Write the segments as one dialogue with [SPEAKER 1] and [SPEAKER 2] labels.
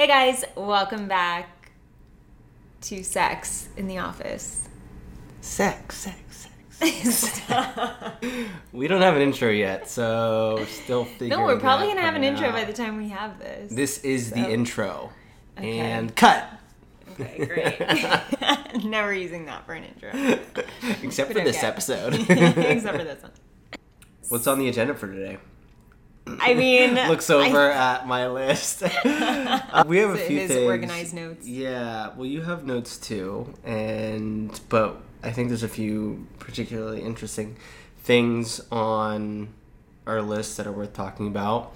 [SPEAKER 1] Hey guys, welcome back to Sex and the Office.
[SPEAKER 2] Sex, sex, sex. we don't have an intro yet, so we're still figuring.
[SPEAKER 1] no, we're probably gonna have an intro
[SPEAKER 2] out.
[SPEAKER 1] by the time we have this.
[SPEAKER 2] This is
[SPEAKER 1] So-
[SPEAKER 2] the intro,
[SPEAKER 1] Okay.
[SPEAKER 2] and cut.
[SPEAKER 1] Okay, great. Never using that for an intro.
[SPEAKER 2] Except for this episode.
[SPEAKER 1] Except for this one.
[SPEAKER 2] What's on the agenda for today?
[SPEAKER 1] I mean,
[SPEAKER 2] Looks
[SPEAKER 1] I-
[SPEAKER 2] over at my list. Uh, we have a few
[SPEAKER 1] his
[SPEAKER 2] things.
[SPEAKER 1] organized notes.
[SPEAKER 2] Yeah, well, you have notes too, and but I think there's a few particularly interesting things on our list that are worth talking about.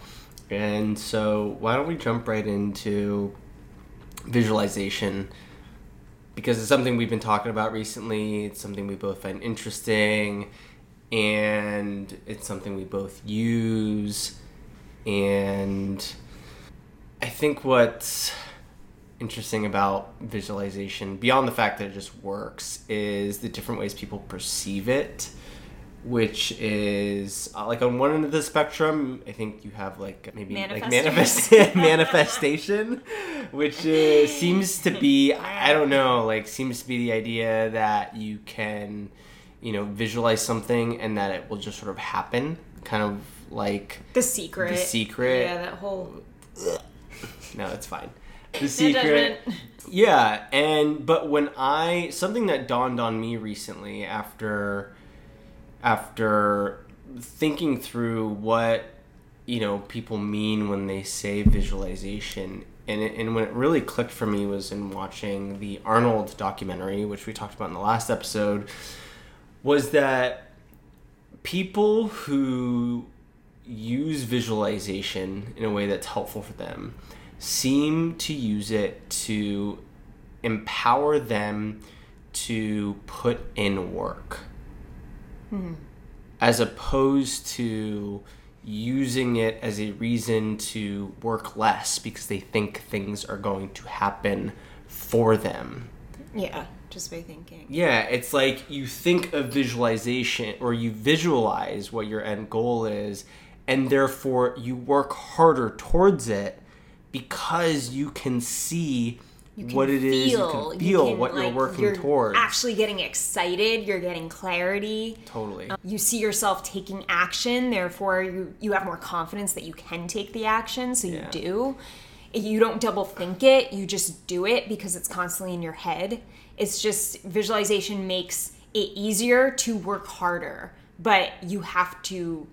[SPEAKER 2] And so, why don't we jump right into visualization? Because it's something we've been talking about recently. It's something we both find interesting, and it's something we both use. And I think what's interesting about visualization, beyond the fact that it just works, is the different ways people perceive it. Which is uh, like on one end of the spectrum, I think you have like maybe like manifest manifestation, which is, seems to be I don't know like seems to be the idea that you can you know visualize something and that it will just sort of happen, kind of like
[SPEAKER 1] The secret.
[SPEAKER 2] The Secret.
[SPEAKER 1] Yeah, that whole.
[SPEAKER 2] no, it's fine. The secret.
[SPEAKER 1] judgment.
[SPEAKER 2] Yeah, and but when I something that dawned on me recently after after thinking through what you know people mean when they say visualization and it, and when it really clicked for me was in watching the Arnold documentary which we talked about in the last episode was that people who use visualization in a way that's helpful for them seem to use it to empower them to put in work. Hmm. As opposed to using it as a reason to work less because they think things are going to happen for them.
[SPEAKER 1] Yeah, just by thinking.
[SPEAKER 2] Yeah, it's like you think of visualization or you visualize what your end goal is, and therefore you work harder towards it because you can see
[SPEAKER 1] You can
[SPEAKER 2] what it is. You can feel
[SPEAKER 1] can,
[SPEAKER 2] what you're
[SPEAKER 1] like,
[SPEAKER 2] working
[SPEAKER 1] you're
[SPEAKER 2] towards.
[SPEAKER 1] Actually, getting excited. You're getting clarity.
[SPEAKER 2] totally.
[SPEAKER 1] Um, you see yourself taking action. Therefore, you you have more confidence that you can take the action. So you
[SPEAKER 2] Yeah.
[SPEAKER 1] do. You don't double think it. You just do it because it's constantly in your head. It's just visualization makes it easier to work harder, but you have to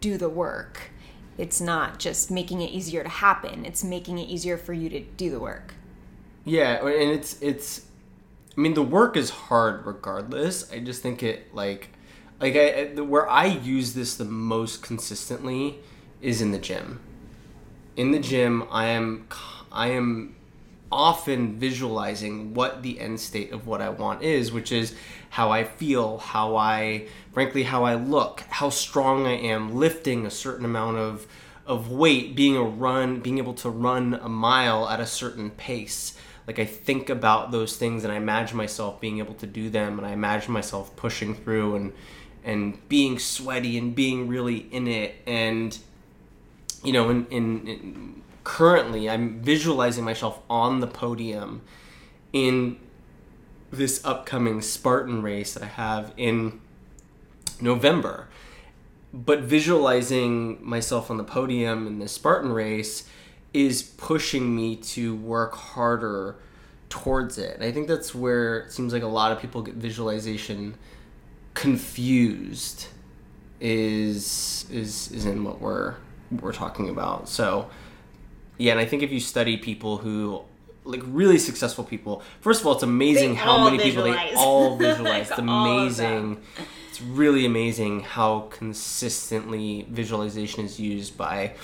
[SPEAKER 1] do the work. It's not just making it easier to happen. It's making it easier for you to do the work.
[SPEAKER 2] Yeah, and it's it's. I mean, the work is hard regardless. I just think it like, like I where I use this the most consistently is in the gym. In the gym, I am I am often visualizing what the end state of what I want is, which is how I feel, how I, frankly, how I look, how strong I am, lifting a certain amount of of weight, being a run, being able to run a mile at a certain pace. Like I think about those things and I imagine myself being able to do them, and I imagine myself pushing through and and being sweaty and being really in it and you know, in, in, in currently, I'm visualizing myself on the podium in this upcoming Spartan race that I have in November. But visualizing myself on the podium in this Spartan race is pushing me to work harder towards it. I think that's where it seems like a lot of people get visualization confused is is is in what we're we're talking about. So yeah, and I think if you study people who like really successful people, first of all, it's amazing
[SPEAKER 1] They
[SPEAKER 2] how many people they all visualize.
[SPEAKER 1] Like
[SPEAKER 2] it's amazing. It's really amazing how consistently visualization is used by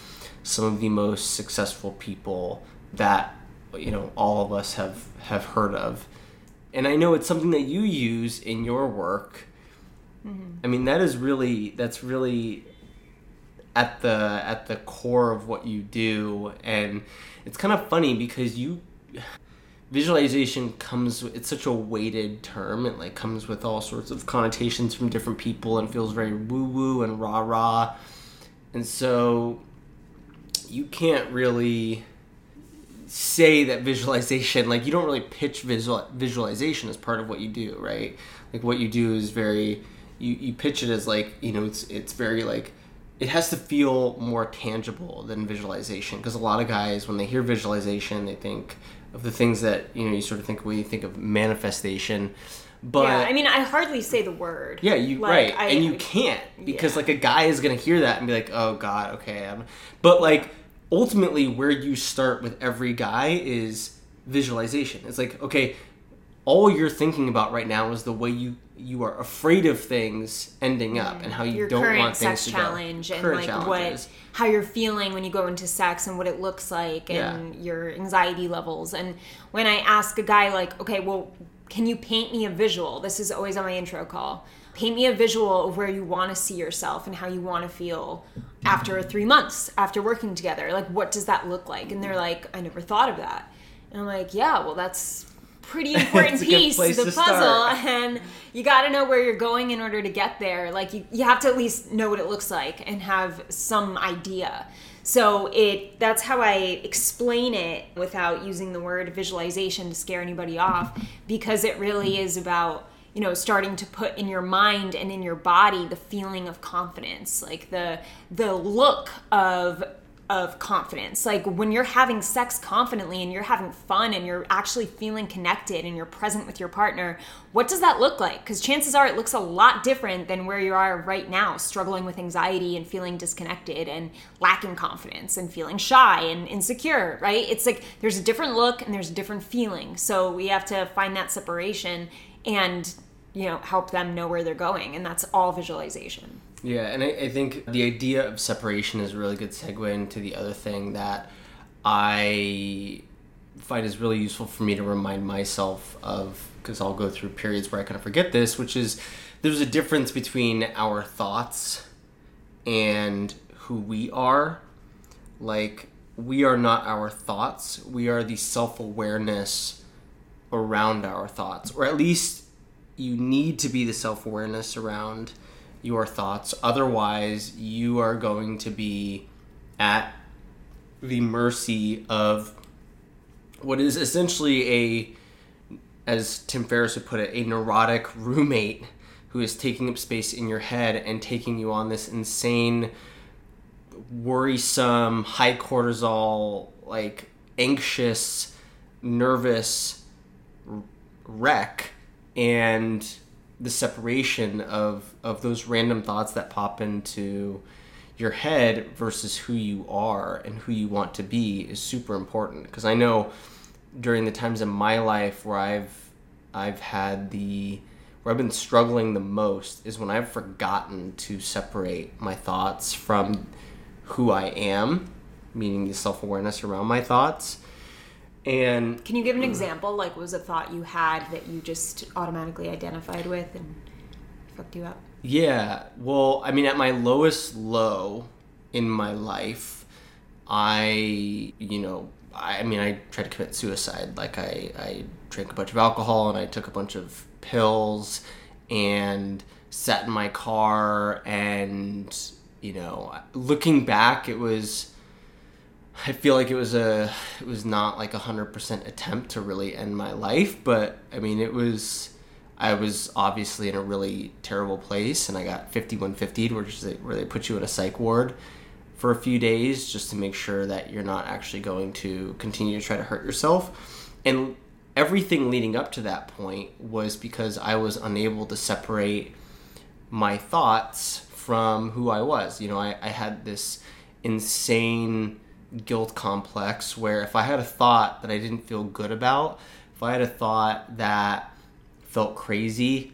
[SPEAKER 2] some of the most successful people that you know all of us have have heard of. And I know it's something that you use in your work. I mean, that is really that's really at the at the core of what you do. And it's kind of funny because you visualization comes it's such a weighted term. It like comes with all sorts of connotations from different people and feels very woo woo and rah rah and so you can't really say that visualization like you don't really pitch visual visualization as part of what you do right? Like what you do is very you, you pitch it as like you know it's it's very like it has to feel more tangible than visualization because a lot of guys when they hear visualization they think of the things that you know you sort of think when you think of manifestation but
[SPEAKER 1] yeah, I mean, I hardly say the word.
[SPEAKER 2] yeah, you
[SPEAKER 1] Like,
[SPEAKER 2] right,
[SPEAKER 1] I-
[SPEAKER 2] and you can't because
[SPEAKER 1] Yeah.
[SPEAKER 2] like a guy is gonna hear that and be like, "Oh God, okay." I'm... But like ultimately, where you start with every guy is visualization. It's like, okay, all you're thinking about right now is the way you you are afraid of things ending up and how you
[SPEAKER 1] your
[SPEAKER 2] don't
[SPEAKER 1] current
[SPEAKER 2] want things
[SPEAKER 1] sex
[SPEAKER 2] to
[SPEAKER 1] challenge
[SPEAKER 2] go.
[SPEAKER 1] and
[SPEAKER 2] Current
[SPEAKER 1] like
[SPEAKER 2] challenges.
[SPEAKER 1] what how you're feeling when you go into sex and what it looks like and your anxiety levels. And when i ask a guy like okay well can you paint me a visual? This is always on my intro call. Paint me a visual of where you want to see yourself and how you want to feel after three months after working together. Like what does that look like? And they're like i never thought of that. And i'm like yeah well that's pretty important
[SPEAKER 2] It's a good
[SPEAKER 1] piece of the
[SPEAKER 2] to
[SPEAKER 1] puzzle and you got to know where you're going in order to get there. Like you, you have to at least know what it looks like and have some idea. So it that's how i explain it without using the word visualization to scare anybody off because it really is about you know starting to put in your mind and in your body the feeling of confidence like the the look of of confidence. Like when you're having sex confidently and you're having fun and you're actually feeling connected and you're present with your partner, what does that look like? Because chances are it looks a lot different than where you are right now, struggling with anxiety and feeling disconnected and lacking confidence and feeling shy and insecure, right? It's like there's a different look and there's a different feeling. So we have to find that separation and you know help them know where they're going and that's all visualization
[SPEAKER 2] Yeah, and I, I think the idea of separation is a really good segue into the other thing that I find is really useful for me to remind myself of because I'll go through periods where I kind of forget this, which is there's a difference between our thoughts and who we are. Like, we are not our thoughts, we are the self awareness around our thoughts, or at least you need to be the self awareness around your thoughts. Otherwise, you are going to be at the mercy of what is essentially a, as Tim Ferriss would put it, a neurotic roommate who is taking up space in your head and taking you on this insane, worrisome, high cortisol, like anxious, nervous wreck and the separation of of those random thoughts that pop into your head versus who you are and who you want to be is super important because I know during the times in my life where I've I've had the where I've been struggling the most is when I've forgotten to separate my thoughts from who I am, meaning the self-awareness around my thoughts. And
[SPEAKER 1] Can you give an example? Like, was a thought you had that you just automatically identified with and fucked you up?
[SPEAKER 2] Yeah, well, I mean, at my lowest low in my life, I, you know, I, I mean, I tried to commit suicide. Like, I, I drank a bunch of alcohol and I took a bunch of pills and sat in my car. And, you know, looking back, it was. I feel like it was a it was not like a hundred percent attempt to really end my life, but I mean it was I was obviously in a really terrible place, and I got fifty one fifty, which is where they put you in a psych ward for a few days just to make sure that you're not actually going to continue to try to hurt yourself. And everything leading up to that point was because I was unable to separate my thoughts from who I was. You know, I, I had this insane guilt complex where if I had a thought that I didn't feel good about, if I had a thought that felt crazy,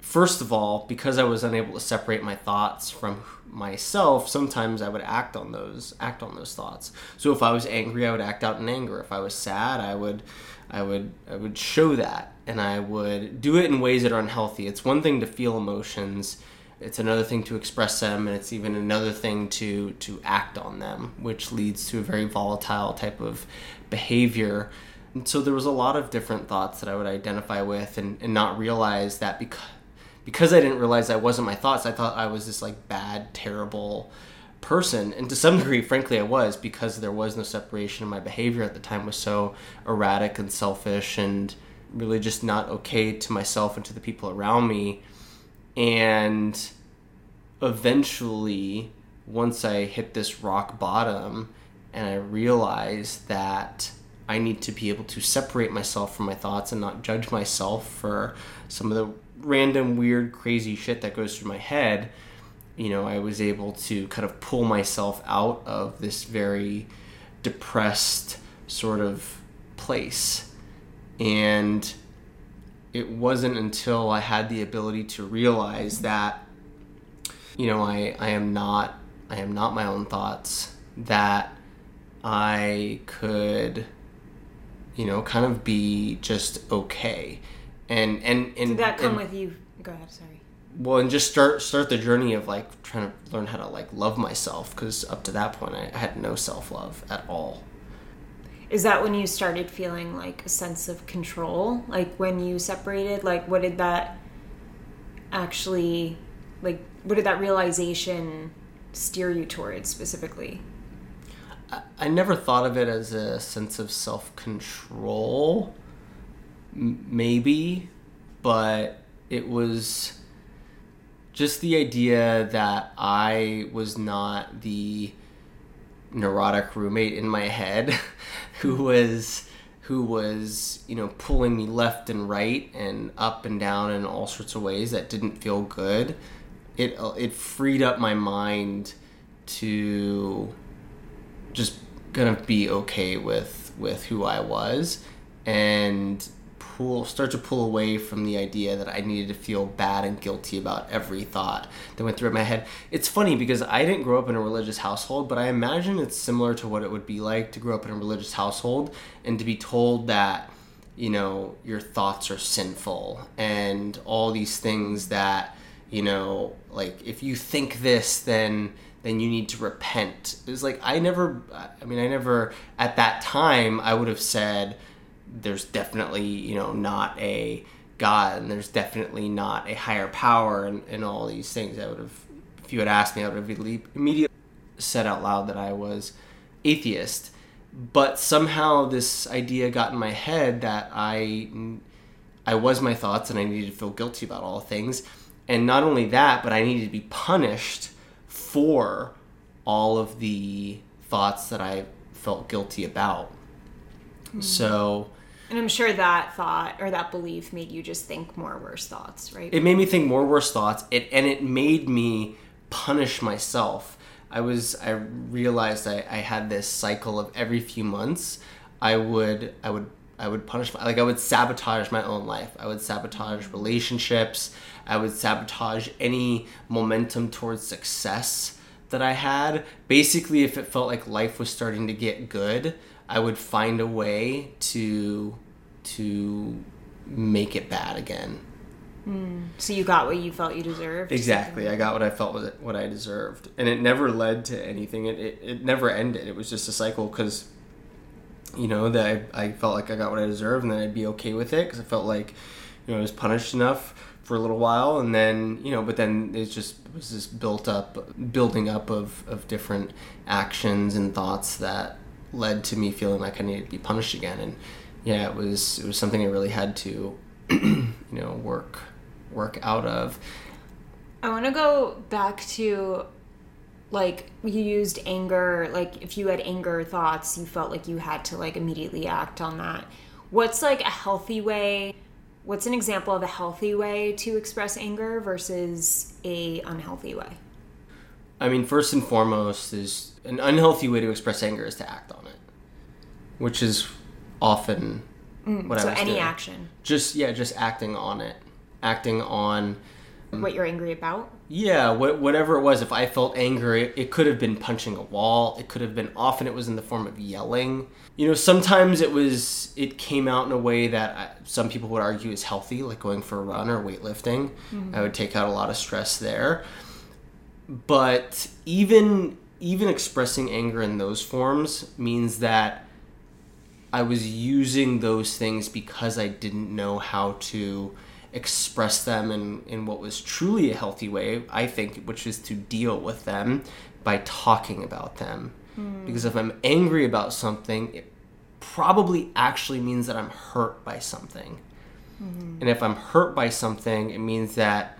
[SPEAKER 2] first of all, because I was unable to separate my thoughts from myself, sometimes I would act on those act on those thoughts. So if I was angry, I would act out in anger. If I was sad, I would I would I would show that and I would do it in ways that are unhealthy. It's one thing to feel emotions, it's another thing to express them and it's even another thing to to act on them, which leads to a very volatile type of behavior. And so there was a lot of different thoughts that I would identify with and, and not realize that because because I didn't realize that wasn't my thoughts, I thought I was this like bad, terrible person. And to some degree frankly i was because there was no separation and my behavior at the time. Was so erratic and selfish and really just not okay to myself and to the people around me and eventually once i hit this rock bottom and i realized that i need to be able to separate myself from my thoughts and not judge myself for some of the random weird crazy shit that goes through my head you know, I was able to kind of pull myself out of this very depressed sort of place. And it wasn't until I had the ability to realize that, you know, I, I am not I am not my own thoughts, that I could, you know, kind of be just okay. And and and
[SPEAKER 1] Did that come
[SPEAKER 2] and,
[SPEAKER 1] with you? Go ahead. Sorry.
[SPEAKER 2] well and just start start the journey of like trying to learn how to like love myself because up to that point I, had no self-love at all
[SPEAKER 1] Is that when you started feeling like a sense of control? Like when you separated, like what did that actually like what did that realization steer you towards specifically?
[SPEAKER 2] I, I never thought of it as a sense of self-control M- maybe but it was just the idea that i was not the neurotic roommate in my head who was who was you know pulling me left and right and up and down in all sorts of ways that didn't feel good it it freed up my mind to just gonna be okay with with who I was. And pull start to pull away from the idea that I needed to feel bad and guilty about every thought that went through my head. It's funny because I didn't grow up in a religious household, but I imagine it's similar to what it would be like to grow up in a religious household and to be told that you know your thoughts are sinful and all these things that you know like if you think this then then you need to repent it's like i never i mean i never at that time i would have said there's definitely you know not a god and there's definitely not a higher power and, and all these things i would have if you had asked me i would have immediately said out loud that i was atheist. But somehow this idea got in my head that i i was my thoughts and i needed to feel guilty about all things. And not only that but i needed to be punished for all of the thoughts that i felt guilty about. Hmm. So
[SPEAKER 1] And I'm sure that thought or that belief made you just think more worse thoughts, right?
[SPEAKER 2] it made me think more worse thoughts it and it made me punish myself. I was i realized i, I had this cycle of every few months i would i would i would punish my, like i would sabotage my own life. I would sabotage relationships. I would sabotage any momentum towards success that i had. Basically if it felt like life was starting to get good i would find a way to to make it bad again hmm.
[SPEAKER 1] so you got what you felt you deserved.
[SPEAKER 2] Exactly. I got what I felt was what I deserved, and it never led to anything. It it, it never ended. It was just a cycle because, you know, that I, I felt like I got what I deserved, and then I'd be okay with it because I felt like, you know, I was punished enough for a little while, and then you know, but then it just was this built up, building up of of different actions and thoughts that led to me feeling like I needed to be punished again, and yeah, it was it was something I really had to, you know, work work out of.
[SPEAKER 1] I want to go back to like you used anger like if you had anger thoughts you felt like you had to like immediately act on that. What's like a healthy way what's an example of a healthy way to express anger versus a unhealthy way
[SPEAKER 2] I mean, first and foremost, is an unhealthy way to express anger is to act on it, which is often mm, what
[SPEAKER 1] so
[SPEAKER 2] I was
[SPEAKER 1] any
[SPEAKER 2] doing.
[SPEAKER 1] action
[SPEAKER 2] Just yeah, just acting on it, acting on
[SPEAKER 1] what you're angry about
[SPEAKER 2] yeah, what, whatever it was. If I felt angry, it, it could have been punching a wall. It could have been often it was in the form of yelling. You know, sometimes it was it came out in a way that I, some people would argue is healthy, like going for a run or weightlifting. Mm-hmm. I would take out a lot of stress there but even even expressing anger in those forms means that I was using those things because I didn't know how to express them in, in what was truly a healthy way, I think, which is to deal with them by talking about them. Mm. Because if I'm angry about something, it probably actually means that I'm hurt by something. Mm-hmm. And if I'm hurt by something, it means that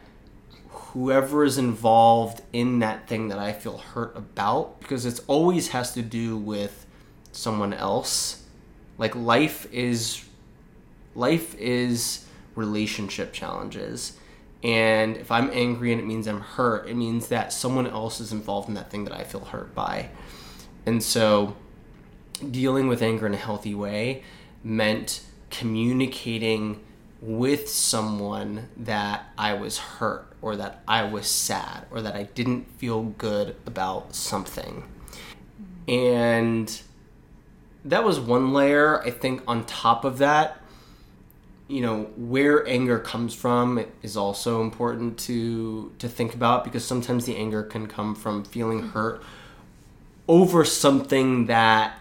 [SPEAKER 2] whoever is involved in that thing that I feel hurt about, because it always has to do with someone else. Like life is life is relationship challenges. And if I'm angry and it means I'm hurt, it means that someone else is involved in that thing that I feel hurt by. And so dealing with anger in a healthy way meant communicating with someone that I was hurt or that I was sad or that I didn't feel good about something. And that was one layer. I think on top of that, you know, where anger comes from is also important to to think about because sometimes the anger can come from feeling mm-hmm. hurt over something that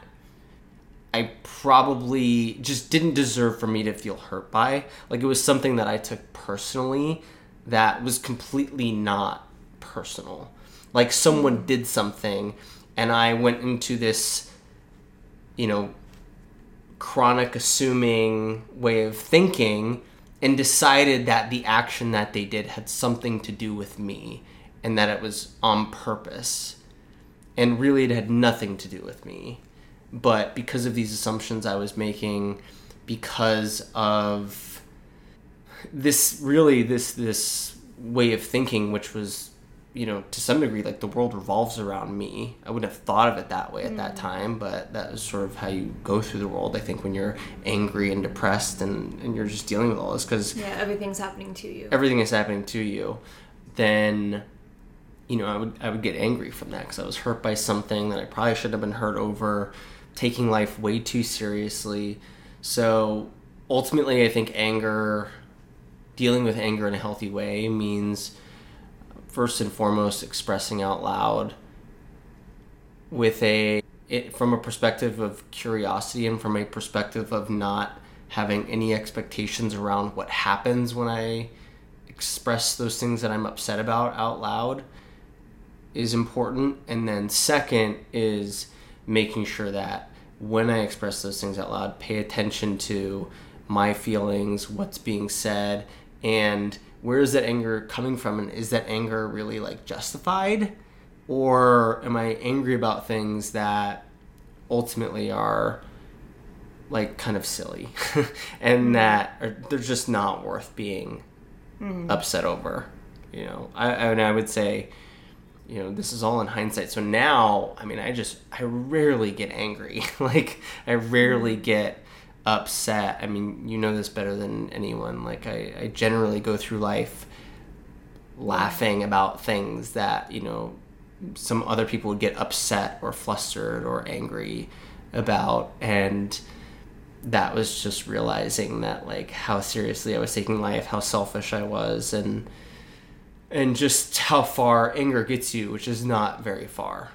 [SPEAKER 2] I probably just didn't deserve for me to feel hurt by. Like it was something that I took personally that was completely not personal. Like someone hmm. did something and I went into this, you know, chronic assuming way of thinking and decided that the action that they did had something to do with me and that it was on purpose. And really, it had nothing to do with me but because of these assumptions I was making, because of this really this this way of thinking, which was you know to some degree like the world revolves around me. I wouldn't have thought of it that way at mm. that time but that is sort of how you go through the world i think when you're angry and depressed and, and you're just dealing with all this because
[SPEAKER 1] yeah everything's happening to you.
[SPEAKER 2] everything is happening to you. Then you know i would i would get angry from that because i was hurt by something that i probably shouldn't have been hurt over taking life way too seriously. So ultimately, I think anger, dealing with anger in a healthy way, means first and foremost expressing out loud with a it, from a perspective of curiosity and from a perspective of not having any expectations around what happens when I express those things that I'm upset about out loud is important. And then second is making sure that when I express those things out loud, pay attention to my feelings, what's being said, and where is that anger coming from? And is that anger really like justified? Or am I angry about things that ultimately are like kind of silly and mm-hmm. that are, they're just not worth being mm-hmm. upset over? You know, I, I, I would say, you know this is all in hindsight. So now i mean i just i rarely get angry. Like i rarely mm-hmm. get upset. I mean you know this better than anyone. Like i, I generally go through life laughing about things that you know some other people would get upset or flustered or angry about. And that was just realizing that like how seriously i was taking life how selfish i was and and just how far anger gets you, which is not very far.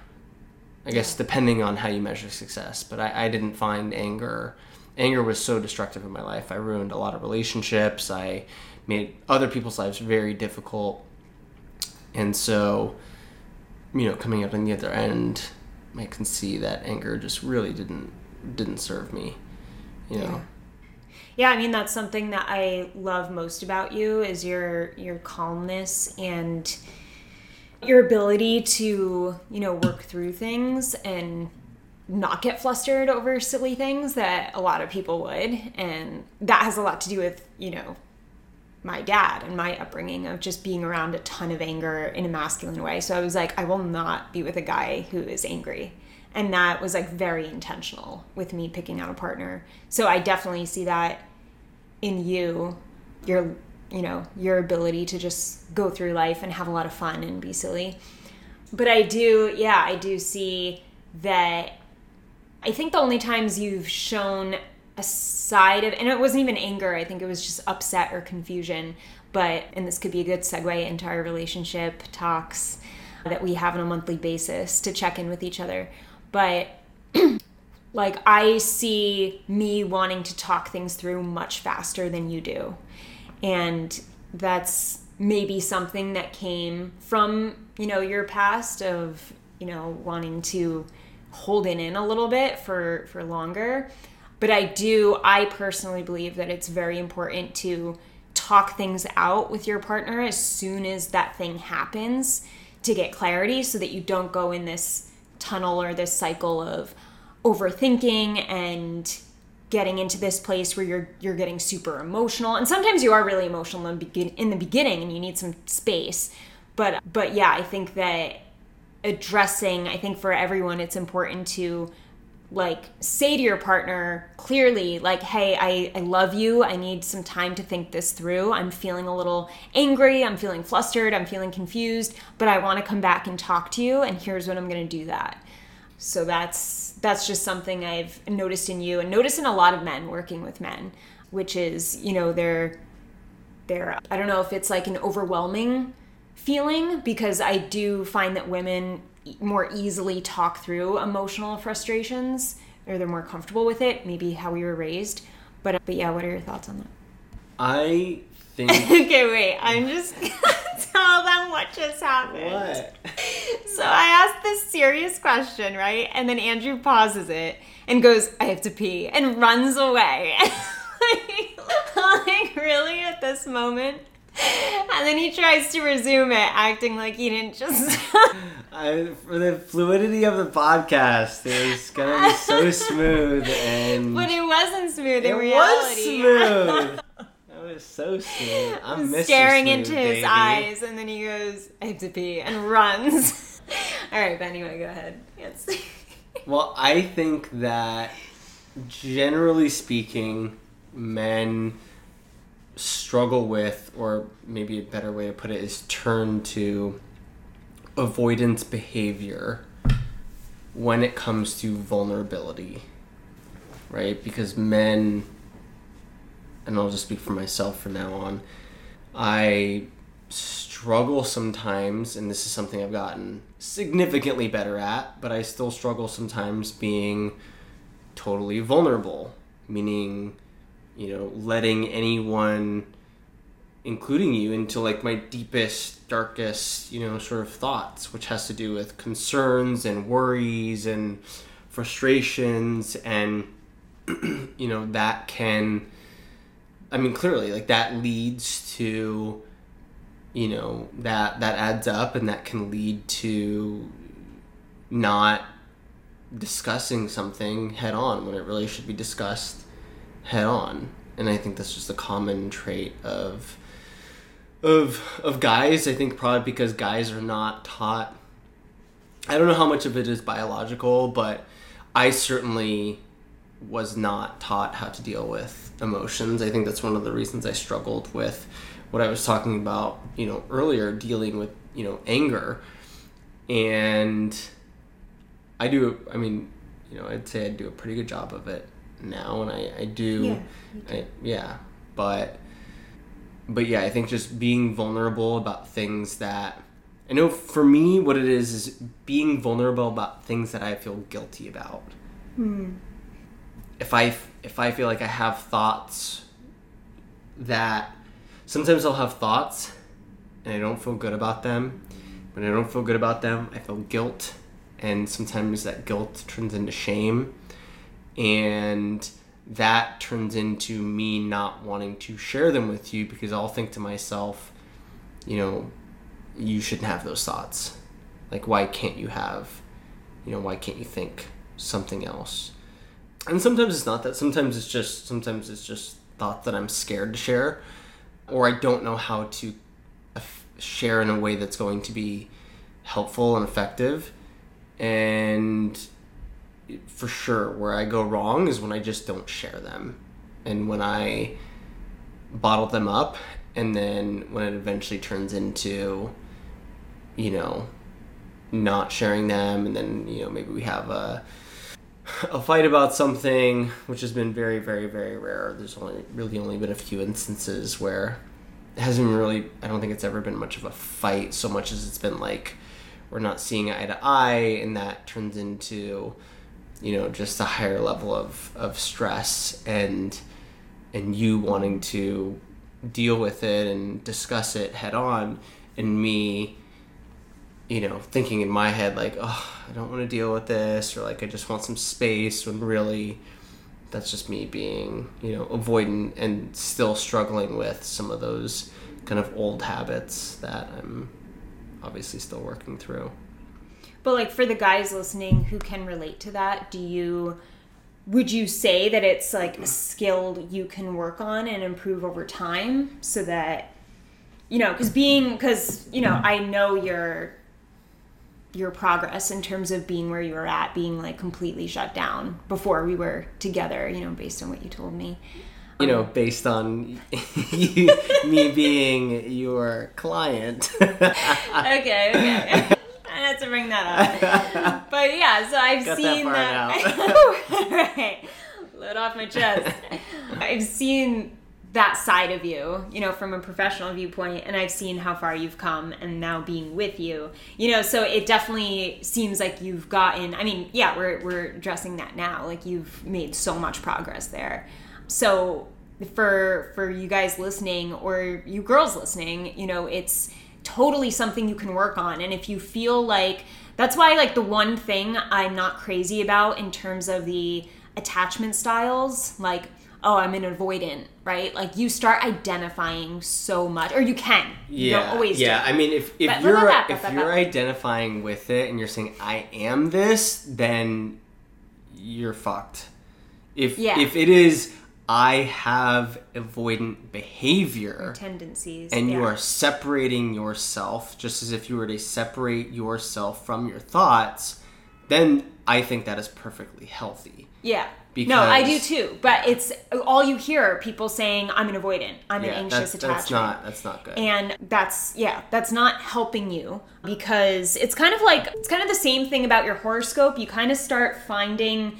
[SPEAKER 2] I guess depending on how you measure success. But I, I didn't find anger. Anger was so destructive in my life. I ruined a lot of relationships. I made other people's lives very difficult. And so, you know, coming out on the other end, I can see that anger just really didn't didn't serve me. You know.
[SPEAKER 1] Yeah yeah i mean that's something that i love most about you is your your calmness and your ability to you know work through things and not get flustered over silly things that a lot of people would. And that has a lot to do with you know my dad and my upbringing of just being around a ton of anger in a masculine way. So i was like i will not be with a guy who is angry and that was like very intentional with me picking out a partner. So i definitely see that in you your you know your ability to just go through life and have a lot of fun and be silly. But i do yeah i do see that i think the only times you've shown a side of and it wasn't even anger i think it was just upset or confusion but and this could be a good segue into our relationship talks that we have on a monthly basis to check in with each other but like I see me wanting to talk things through much faster than you do. And that's maybe something that came from, you know, your past of, you know, wanting to hold it in a little bit for for longer. But I do I personally believe that it's very important to talk things out with your partner as soon as that thing happens to get clarity so that you don't go in this tunnel or this cycle of overthinking and getting into this place where you're you're getting super emotional. And sometimes you are really emotional in, begin, in the beginning and you need some space. But but yeah i think that addressing i think for everyone it's important to like say to your partner clearly like hey I, I love you. I need some time to think this through. I'm feeling a little angry. I'm feeling flustered. I'm feeling confused but i want to come back and talk to you and here's when i'm going to do that. So that's that's just something i've noticed in you and noticed in a lot of men working with men which is you know they're they're i don't know if it's like an overwhelming feeling because i do find that women more easily talk through emotional frustrations or they're more comfortable with it maybe how we were raised. But but yeah what are your thoughts on that?
[SPEAKER 2] I think.
[SPEAKER 1] okay wait i'm just gonna tell them what just happened.
[SPEAKER 2] What?
[SPEAKER 1] so i asked this serious question right? And then andrew pauses it and goes i have to pee and runs away. Like, like really at this moment and then he tries to resume it acting like he didn't just
[SPEAKER 2] I, for the fluidity of the podcast, it was gonna be so smooth and
[SPEAKER 1] But it wasn't smooth in
[SPEAKER 2] it
[SPEAKER 1] reality.
[SPEAKER 2] was smooth. It was so smooth. I'm.
[SPEAKER 1] Staring
[SPEAKER 2] Smooth,
[SPEAKER 1] into his
[SPEAKER 2] baby.
[SPEAKER 1] eyes, and then he goes, I have to pee, and runs. All right, but anyway, go ahead. Yes.
[SPEAKER 2] Well, I think that generally speaking, men struggle with, or maybe a better way to put it is turn to avoidance behavior when it comes to vulnerability, right? Because men, and I'll just speak for myself from now on, I struggle sometimes, and this is something I've gotten significantly better at, but I still struggle sometimes being totally vulnerable, meaning, you know, letting anyone, including you, into like my deepest, darkest, you know, sort of thoughts, which has to do with concerns and worries and frustrations, and, you know, that can. I mean, clearly, like that leads to, you know, that that adds up, and that can lead to not discussing something head on when it really should be discussed head on. And I think that's just a common trait of of of guys. I think probably because guys are not taught. I don't know how much of it is biological, but I certainly was not taught how to deal with emotions. I think that's one of the reasons I struggled with what I was talking about, you know, earlier, dealing with, you know, anger. And I do, I mean, you know, I'd say I do a pretty good job of it now, and I, I do,
[SPEAKER 1] Yeah,
[SPEAKER 2] I, yeah, but, but yeah, I think just being vulnerable about things that, I know for me, what it is is being vulnerable about things that I feel guilty about. Hmm. If I if I feel like I have thoughts that sometimes I'll have thoughts and I don't feel good about them. When I don't feel good about them, I feel guilt, and sometimes that guilt turns into shame, and that turns into me not wanting to share them with you because I'll think to myself, you know, you shouldn't have those thoughts. Like, why can't you have, you know, why can't you think something else? And sometimes it's not that. Sometimes it's just, sometimes it's just thoughts that I'm scared to share, or I don't know how to share in a way that's going to be helpful and effective. And for sure, where I go wrong is when I just don't share them, and when I bottle them up, and then when it eventually turns into, you know, not sharing them, and then you know maybe we have a a fight about something, which has been very, very, very rare. There's only really only been a few instances where it hasn't really. I don't think it's ever been much of a fight so much as it's been like we're not seeing eye to eye, and that turns into you know just a higher level of of stress and and you wanting to deal with it and discuss it head on and me you know thinking in my head like oh i don't want to deal with this or like i just want some space when really that's just me being you know avoidant and still struggling with some of those kind of old habits that i'm obviously still working through
[SPEAKER 1] But like for the guys listening who can relate to that, do you would you say that it's like a skill you can work on and improve over time so that you know, cuz being cuz you know, I know your your progress in terms of being where you were at, being like completely shut down before we were together, you know, based on what you told me.
[SPEAKER 2] you know um, based on you, me being your client
[SPEAKER 1] okay, okay. To bring that up. But yeah, so I've
[SPEAKER 2] Got that
[SPEAKER 1] seen
[SPEAKER 2] part
[SPEAKER 1] that. right. Load off my chest. I've seen that side of you, you know, from a professional viewpoint, and I've seen how far you've come and now being with you. You know, so it definitely seems like you've gotten I mean, yeah, we're we're addressing that now. Like you've made so much progress there. So for for you guys listening or you girls listening, you know, it's totally something you can work on. And if you feel like that's why like the one thing I'm not crazy about in terms of the attachment styles, like oh, I'm an avoidant, right? Like you start identifying so much or you can. You
[SPEAKER 2] yeah
[SPEAKER 1] don't always
[SPEAKER 2] yeah
[SPEAKER 1] do.
[SPEAKER 2] i mean if, if
[SPEAKER 1] But-
[SPEAKER 2] you're if you're identifying with it and you're saying i am this then you're fucked if
[SPEAKER 1] Yeah.
[SPEAKER 2] if it is i have avoidant behavior
[SPEAKER 1] tendencies.
[SPEAKER 2] and you are separating yourself just as if you were to separate yourself from your thoughts then i think that is perfectly healthy
[SPEAKER 1] Yeah. Because, no, I do too. But it's all you hear are people saying, I'm an avoidant. I'm an anxious
[SPEAKER 2] that's,
[SPEAKER 1] attachment.
[SPEAKER 2] that's not that's not good
[SPEAKER 1] and that's yeah that's not helping you because it's kind of like it's kind of the same thing about your horoscope you kind of start finding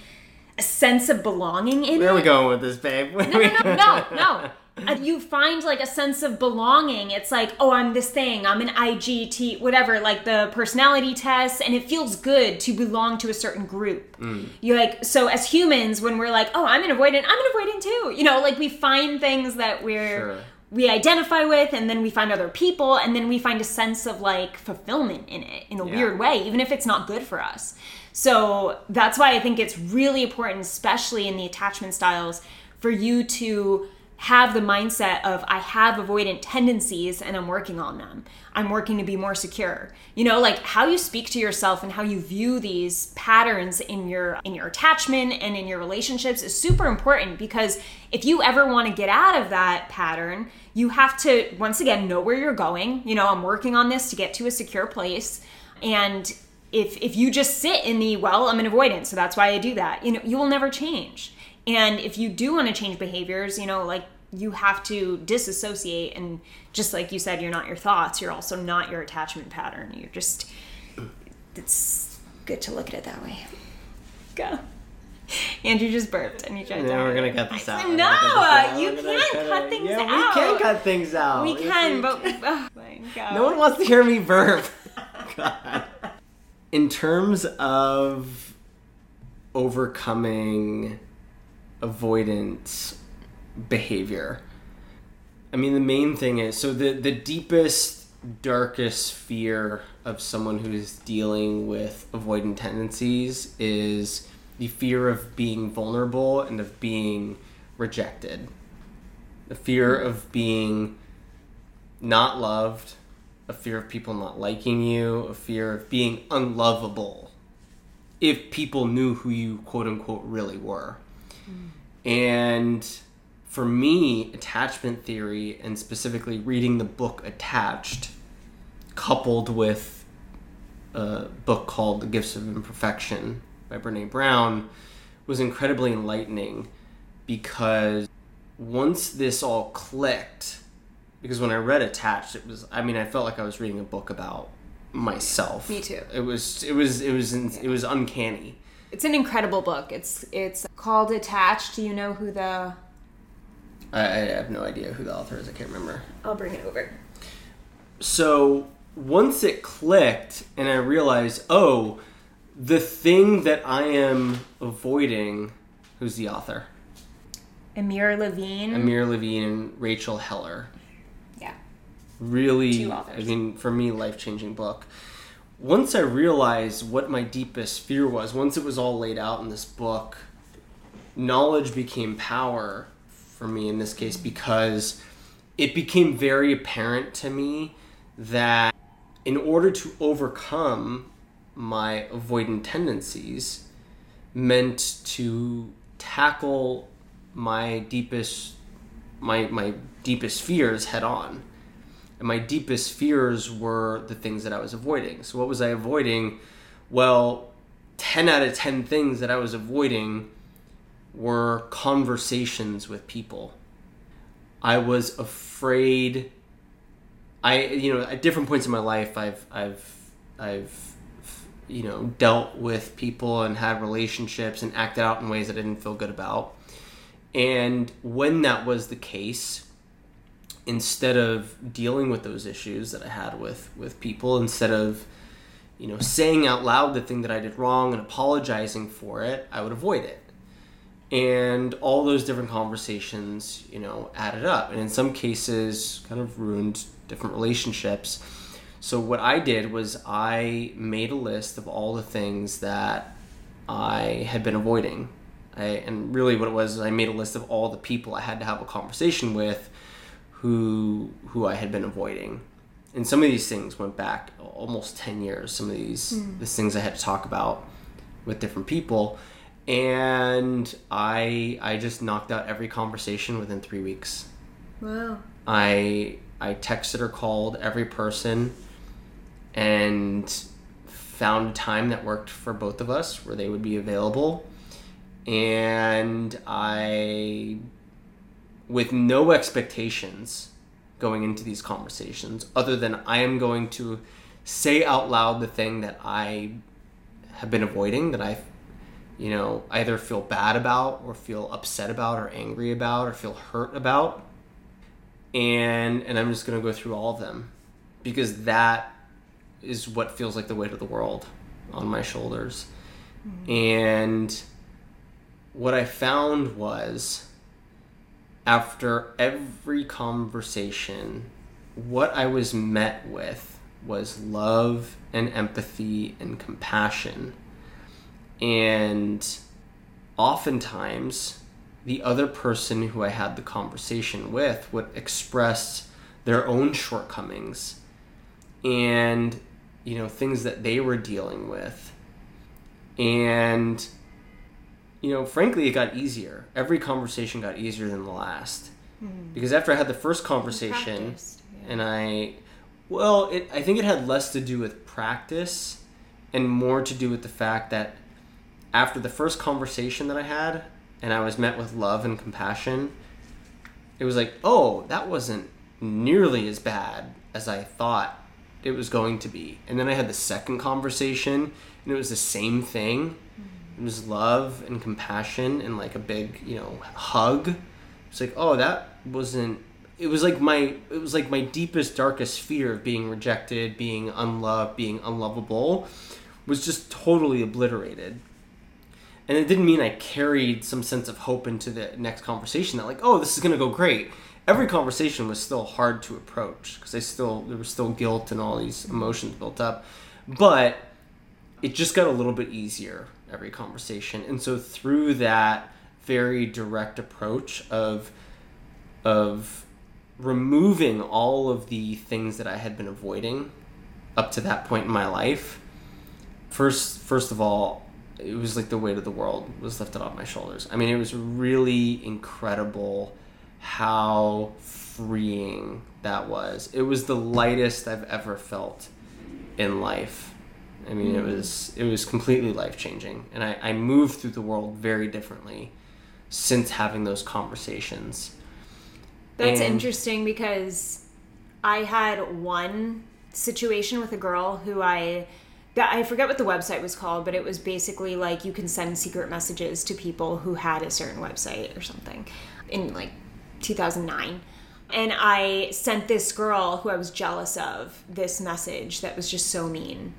[SPEAKER 1] a sense of belonging in
[SPEAKER 2] where are we going with this babe?
[SPEAKER 1] No no no no no. Uh, you find like a sense of belonging. It's like oh i'm this thing. I'm an igt whatever like the personality test and it feels good to belong to a certain group. You like so as humans when we're like oh i'm an avoidant i'm an avoidant too. You know like we find things that we're
[SPEAKER 2] Sure.
[SPEAKER 1] we identify with and then we find other people and then we find a sense of like fulfillment in it in a
[SPEAKER 2] Yeah.
[SPEAKER 1] weird way even if it's not good for us so that's why i think it's really important especially in the attachment styles for you to have the mindset of i have avoidant tendencies and i'm working on them. I'm working to be more secure. You know like how you speak to yourself and how you view these patterns in your in your attachment and in your relationships is super important because if you ever want to get out of that pattern you have to once again know where you're going. You know i'm working on this to get to a secure place. And if if you just sit in the well i'm an avoidant so that's why i do that you know you will never change and if you do want to change behaviors you know like you have to disassociate and just like you said you're not your thoughts you're also not your attachment pattern you're just it's good to look at it that way go andrew just burped and you tried to
[SPEAKER 2] we're gonna cut this out.
[SPEAKER 1] no
[SPEAKER 2] We're gonna cut this out.
[SPEAKER 1] you can't
[SPEAKER 2] cut
[SPEAKER 1] cut things
[SPEAKER 2] yeah,
[SPEAKER 1] out
[SPEAKER 2] we can cut things out.
[SPEAKER 1] we can but oh, my God.
[SPEAKER 2] No one wants to hear me burp. God. In terms of overcoming avoidance behavior, I mean, the main thing is so the, the deepest, darkest fear of someone who is dealing with avoidant tendencies is the fear of being vulnerable and of being rejected. The fear of being not loved, a fear of people not liking you, a fear of being unlovable if people knew who you quote unquote really were. And for me, attachment theory and specifically reading the book Attached, coupled with a book called The Gifts of Imperfection by Brene Brown, was incredibly enlightening because once this all clicked, because when I read Attached, it was I mean I felt like I was reading a book about myself.
[SPEAKER 1] Me too.
[SPEAKER 2] It was it was it was it was uncanny.
[SPEAKER 1] It's an incredible book. It's it's called Attached. Do you know who the?
[SPEAKER 2] I, I have no idea who the author is. I can't remember.
[SPEAKER 1] I'll bring it over.
[SPEAKER 2] So once it clicked, and I realized, oh, the thing that I am avoiding. Who's the author?
[SPEAKER 1] Amir Levine.
[SPEAKER 2] Amir Levine and Rachel Heller. Really, I mean, for me, life changing book. Once I realized what my deepest fear was, once it was all laid out in this book, knowledge became power for me in this case because it became very apparent to me that in order to overcome my avoidant tendencies meant to tackle my deepest my my deepest fears head on and my deepest fears were the things that I was avoiding. So what was I avoiding? Well, 10 out of 10 things that I was avoiding were conversations with people. I was afraid I you know at different points in my life I've I've I've you know dealt with people and had relationships and acted out in ways that I didn't feel good about. And when that was the case, instead of dealing with those issues that I had with with people, instead of you know saying out loud the thing that I did wrong and apologizing for it, I would avoid it. And all those different conversations, you know, added up, and in some cases, kind of ruined different relationships. So what I did was I made a list of all the things that I had been avoiding. I, and really what it was I made a list of all the people I had to have a conversation with who who I had been avoiding. And some of these things went back almost 10 years. Some of these hmm. these things I had to talk about with different people and I I just knocked out every conversation within 3 weeks.
[SPEAKER 1] Wow.
[SPEAKER 2] I I texted or called every person and found a time that worked for both of us where they would be available and I with no expectations going into these conversations other than I am going to say out loud the thing that I have been avoiding that I you know either feel bad about or feel upset about or angry about or feel hurt about and and I'm just gonna go through all of them because that is what feels like the weight of the world on my shoulders. Mm-hmm. And what I found was after every conversation, what I was met with was love and empathy and compassion. And oftentimes, the other person who I had the conversation with would express their own shortcomings and you know things that they were dealing with and you know frankly it got easier every conversation got easier than the last hmm. because after i had the first conversation
[SPEAKER 1] yeah.
[SPEAKER 2] and i well it, i think it had less to do with practice and more to do with the fact that after the first conversation that i had and i was met with love and compassion it was like oh that wasn't nearly as bad as i thought it was going to be. And then I had the second conversation, and it was the same thing. Hmm. It was love and compassion and like a big, you know, hug. It's like, oh, that wasn't. It was like my. It was like my deepest, darkest fear of being rejected, being unloved, being unlovable, was just totally obliterated. And it didn't mean I carried some sense of hope into the next conversation that like, oh, this is gonna go great every conversation was still hard to approach because I still there was still guilt and all these emotions built up, but it just got a little bit easier every conversation, and so through that very direct approach of of removing all of the things that I had been avoiding up to that point in my life. First, first of all, it was like the weight of the world was lifted off my shoulders. I mean, it was really incredible how freeing that was. It was the lightest I've ever felt in life. I mean, it hmm. was it was completely life changing, and I, I moved through the world very differently since having those conversations.
[SPEAKER 1] That's
[SPEAKER 2] And-
[SPEAKER 1] interesting because I had one situation with a girl who I that I forget what the website was called, but it was basically like you can send secret messages to people who had a certain website or something in like 2009. And I sent this girl who I was jealous of this message that was just so mean.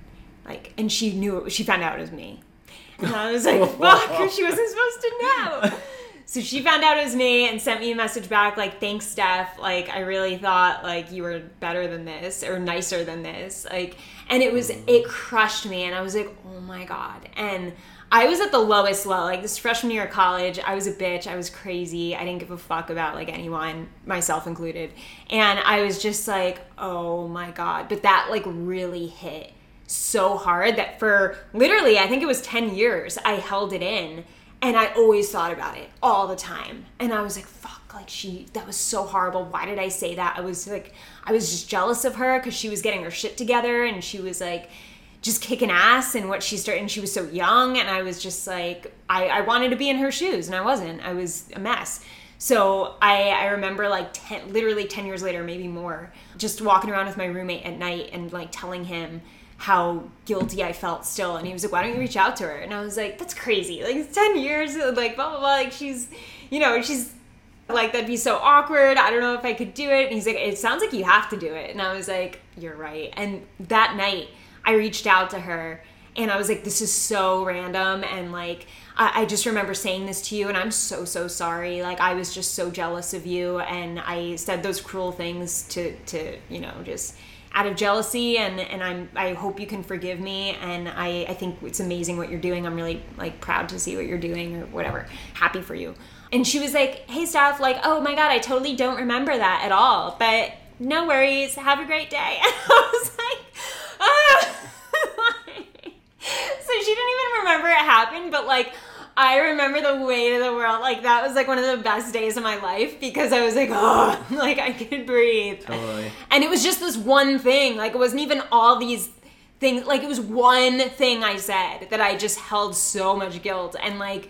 [SPEAKER 1] Like and she knew it, she found out it was me. And I was like, fuck, she wasn't supposed to know. So she found out it was me and sent me a message back like, "Thanks, Steph. Like, I really thought like you were better than this or nicer than this." Like, and it was mm. it crushed me, and I was like, "Oh my god!" And I was at the lowest low. Like this freshman year of college, I was a bitch. I was crazy. I didn't give a fuck about like anyone, myself included. And I was just like, "Oh my god!" But that like really hit so hard that for literally, I think it was ten years, I held it in and I always thought about it all the time. And I was like, fuck, like she, that was so horrible. Why did I say that? I was like, I was just jealous of her because she was getting her shit together and she was like, just kicking ass and what she started and she was so young and I was just like I, I wanted to be in her shoes and I wasn't. I was a mess. So I, I remember like 10, literally 10 years later, maybe more, just walking around with my roommate at night and like telling him how guilty I felt still. And he was like, why don't you reach out to her? And I was like, that's crazy. Like, it's 10 years, like, blah, blah, blah. Like, she's, you know, she's like, that'd be so awkward. I don't know if I could do it. And he's like, it sounds like you have to do it. And I was like, you're right. And that night, I reached out to her and I was like, this is so random. And like, I, I just remember saying this to you, and I'm so, so sorry. Like, I was just so jealous of you. And I said those cruel things to, to you know, just out of jealousy and and I'm I hope you can forgive me and I I think it's amazing what you're doing. I'm really like proud to see what you're doing or whatever. Happy for you. And she was like, "Hey Steph, like, oh my god, I totally don't remember that at all. But no worries. Have a great day." And I was like, ah. so she didn't even remember it happened, but like I remember the weight of the world. Like that was like one of the best days of my life because I was like, oh, like I could breathe.
[SPEAKER 2] Totally.
[SPEAKER 1] And it was just this one thing. Like it wasn't even all these things. Like it was one thing I said that I just held so much guilt and like.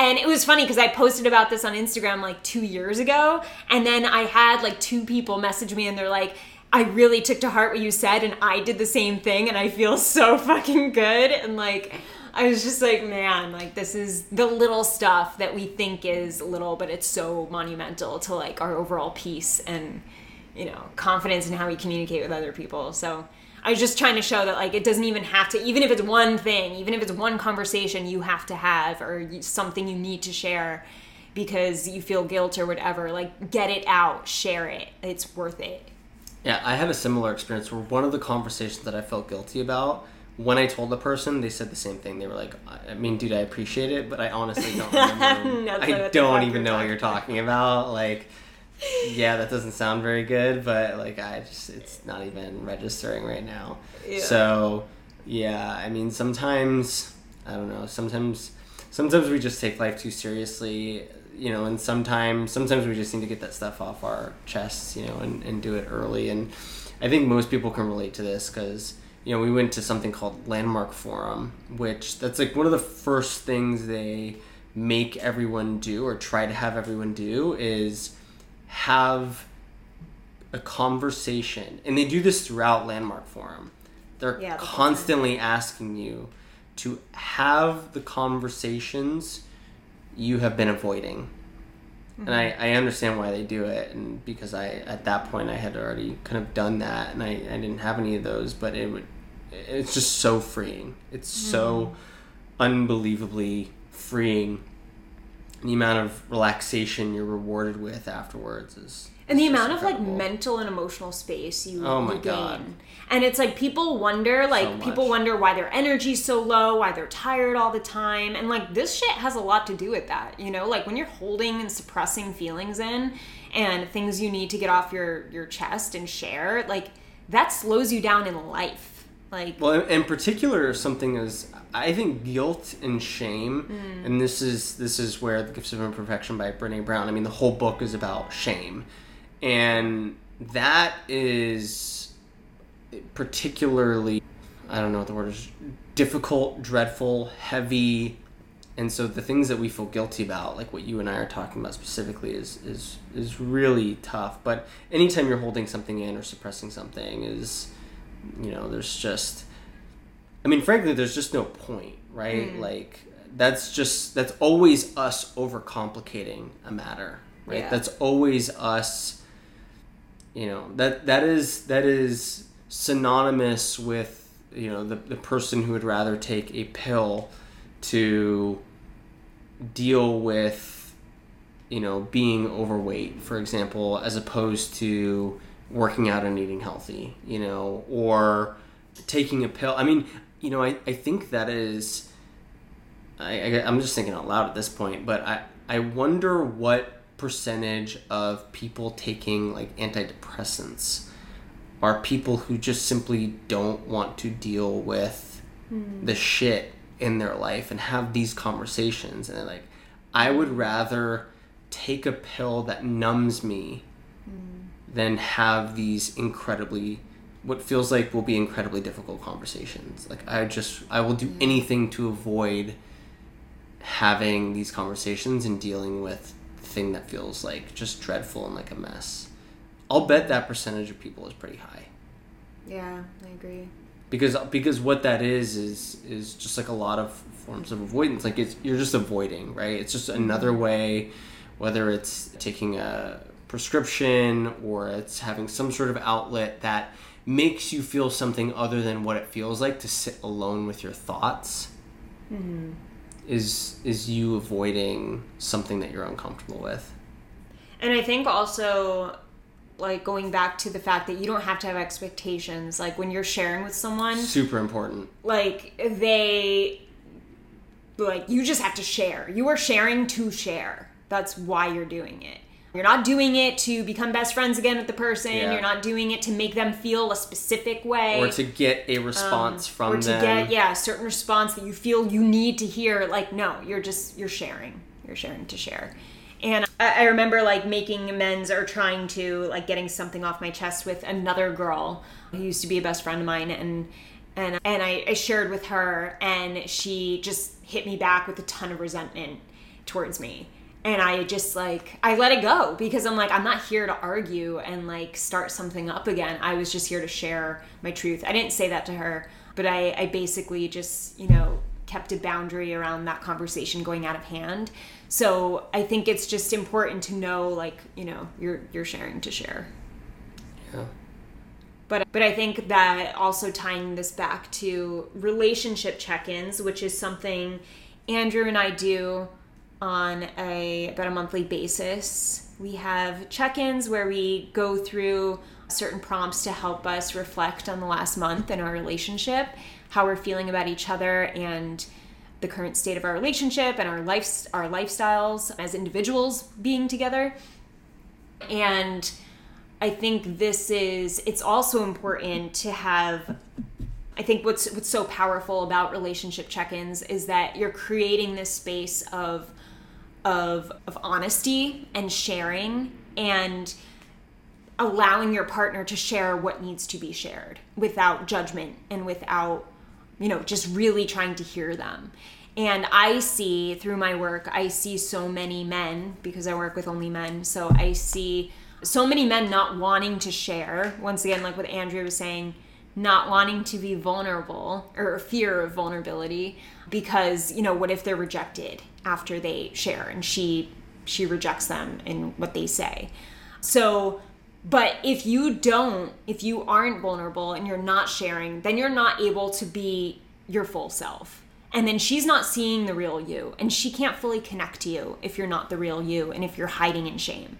[SPEAKER 1] And it was funny because I posted about this on Instagram like two years ago, and then I had like two people message me and they're like, I really took to heart what you said, and I did the same thing, and I feel so fucking good. And like, I was just like, man, like this is the little stuff that we think is little, but it's so monumental to like our overall peace and you know confidence in how we communicate with other people. So I was just trying to show that like it doesn't even have to, even if it's one thing, even if it's one conversation you have to have or something you need to share because you feel guilt or whatever, like get it out, share it. It's worth it.
[SPEAKER 2] Yeah, I had a similar experience where one of the conversations that I felt guilty about when I told the person, they said the same thing. They were like, "I mean, dude, I appreciate it, but I honestly don't remember. I don't even know what you're talking about. Like, yeah, that doesn't sound very good, but like, I just it's not even registering right now. Yeah. So, yeah, I mean, sometimes I don't know. Sometimes, sometimes we just take life too seriously, you know, and sometimes, sometimes we just need to get that stuff off our chests, you know, and, and do it early. And I think most people can relate to this because you know, we went to something called Landmark Forum, which that's like one of the first things they make everyone do or try to have everyone do is have a conversation. And they do this throughout Landmark Forum. They're yeah, constantly asking you to have the conversations you have been avoiding. Mm-hmm. And I, I understand why they do it and because I at that point I had already kind of done that and I, I didn't have any of those but it would it's just so freeing. It's mm. so unbelievably freeing. The amount of relaxation you're rewarded with afterwards is
[SPEAKER 1] and the amount incredible. of like mental and emotional space you, oh my you gain. God. And it's like people wonder, like so people wonder why their energy's so low, why they're tired all the time, and like this shit has a lot to do with that. You know, like when you're holding and suppressing feelings in, and things you need to get off your your chest and share, like that slows you down in life like
[SPEAKER 2] well in particular something is i think guilt and shame mm. and this is this is where the gifts of imperfection by brene brown i mean the whole book is about shame. And that is particularly i don't know what the word is difficult dreadful heavy. And so the things that we feel guilty about like what you and i are talking about specifically is is is really tough. But anytime you're holding something in or suppressing something is you know, there's just, I mean, frankly, there's just no point, right? Mm. Like, that's just, that's always us overcomplicating a matter, right? Yeah. That's always us, you know, that, that is, that is synonymous with, you know, the, the person who would rather take a pill to deal with you know, being overweight, for example, as opposed to working out and eating healthy, you know, or taking a pill. I mean, you know, I, I think that is, I, I, I'm just thinking out loud at this point, but I, I wonder what percentage of people taking like antidepressants are people who just simply don't want to deal with hmm. the shit in their life and have these conversations and like i would rather take a pill that numbs me than have these incredibly what feels like will be incredibly difficult conversations. Like i just i will do mm. anything to avoid having these conversations and dealing with the thing that feels like just dreadful and like a mess. I'll bet that percentage of people is pretty high.
[SPEAKER 1] Yeah, I agree.
[SPEAKER 2] because because what that is is is just like a lot of forms of avoidance. Like it's you're just avoiding right? It's just another mm. way whether it's taking a prescription or it's having some sort of outlet that makes you feel something other than what it feels like to sit alone with your thoughts mm-hmm. is is you avoiding something that you're uncomfortable with.
[SPEAKER 1] And I think also like going back to the fact that you don't have to have expectations like when you're sharing with someone
[SPEAKER 2] super important.
[SPEAKER 1] like they like you just have to share. You are sharing to share. That's why you're doing it you're not doing it to become best friends again with the person.
[SPEAKER 2] Yeah.
[SPEAKER 1] you're not doing it to make them feel a specific way.
[SPEAKER 2] Or to get a um, response from
[SPEAKER 1] or to
[SPEAKER 2] them.
[SPEAKER 1] get yeah a certain response that you feel you need to hear. Like no you're just you're sharing. You're sharing to share. And I, I remember like making amends or trying to like getting something off my chest with another girl who used to be a best friend of mine. And and and I, I shared with her and she just hit me back with a ton of resentment towards me and I just like I let it go because I'm like I'm not here to argue and like start something up again. I was just here to share my truth. I didn't say that to her, but I I basically just, you know, kept a boundary around that conversation going out of hand. So, I think it's just important to know like, you know, you're you're sharing to share.
[SPEAKER 2] yeah.
[SPEAKER 1] But but I think that also tying this back to relationship check-ins, which is something Andrew and I do on a about a monthly basis. We have check-ins where we go through certain prompts to help us reflect on the last month in our relationship, how we're feeling about each other and the current state of our relationship and our life our lifestyles as individuals being together. And I think this is it's also important to have I think what's what's so powerful about relationship check-ins is that you're creating this space of of of honesty and sharing and allowing your partner to share what needs to be shared without judgment and without you know just really trying to hear them. And i see through my work i see so many men because i work with only men so i see so many men not wanting to share. Once again like what andrea was saying not wanting to be vulnerable or fear of vulnerability because you know what if they're rejected after they share and she she rejects them in what they say. So but if you don't if you aren't vulnerable and you're not sharing then you're not able to be your full self. And then she's not seeing the real you and she can't fully connect to you if you're not the real you and if you're hiding in shame.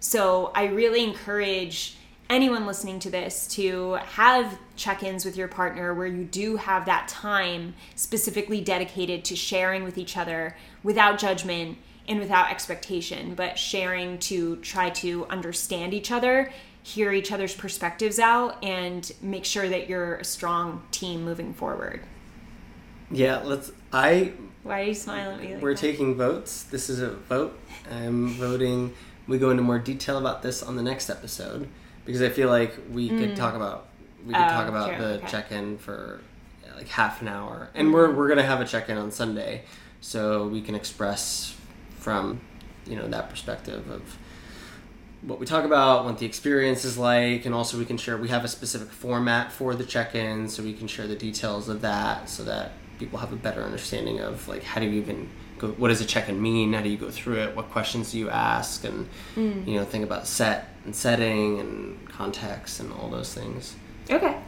[SPEAKER 1] So i really encourage anyone listening to this to have check-ins with your partner where you do have that time specifically dedicated to sharing with each other without judgment and without expectation but sharing to try to understand each other hear each other's perspectives out and make sure that you're a strong team moving forward
[SPEAKER 2] yeah let's i
[SPEAKER 1] why are you smiling at me like
[SPEAKER 2] We're
[SPEAKER 1] that?
[SPEAKER 2] taking votes. This is a vote. I'm voting. We go into more detail about this on the next episode because I feel like we could talk about we could
[SPEAKER 1] Mm. Oh,
[SPEAKER 2] talk about
[SPEAKER 1] sure,
[SPEAKER 2] the
[SPEAKER 1] okay.
[SPEAKER 2] check-in for like half an hour, and we're we're gonna have a check-in on Sunday, so we can express from you know that perspective of what we talk about, what the experience is like, and also we can share. We have a specific format for the check-in, so we can share the details of that, so that people have a better understanding of like how do you even go. What does a check-in mean? How do you go through it? What questions do you ask? And you know, think about set and setting and context and all those things.
[SPEAKER 1] okay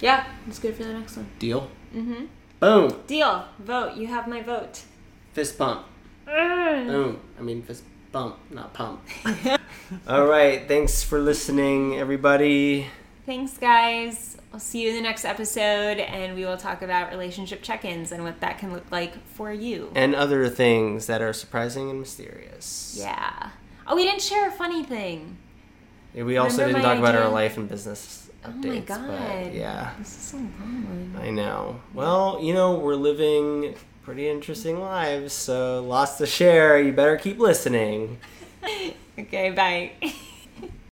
[SPEAKER 1] yeah it's good for the next one
[SPEAKER 2] Deal. Mm-hmm. Boom.
[SPEAKER 1] deal vote you have my vote
[SPEAKER 2] Fist pump.
[SPEAKER 1] Mm.
[SPEAKER 2] Boom. I mean fist Bump, not pump. All right. Thanks for listening, everybody.
[SPEAKER 1] Thanks, guys. I'll see you in the next episode, and we will talk about relationship check ins and what that can look like for you.
[SPEAKER 2] And other things that are surprising and mysterious.
[SPEAKER 1] Yeah. Oh, we didn't share a funny thing.
[SPEAKER 2] Yeah, we also
[SPEAKER 1] Remember
[SPEAKER 2] didn't
[SPEAKER 1] my
[SPEAKER 2] talk about our life and business
[SPEAKER 1] Oh
[SPEAKER 2] updates.
[SPEAKER 1] my
[SPEAKER 2] but
[SPEAKER 1] god.
[SPEAKER 2] yeah.
[SPEAKER 1] This is so long.
[SPEAKER 2] I know. Well, you know, we're living pretty interesting lives, so lots to share. You better keep listening.
[SPEAKER 1] Okay, bye.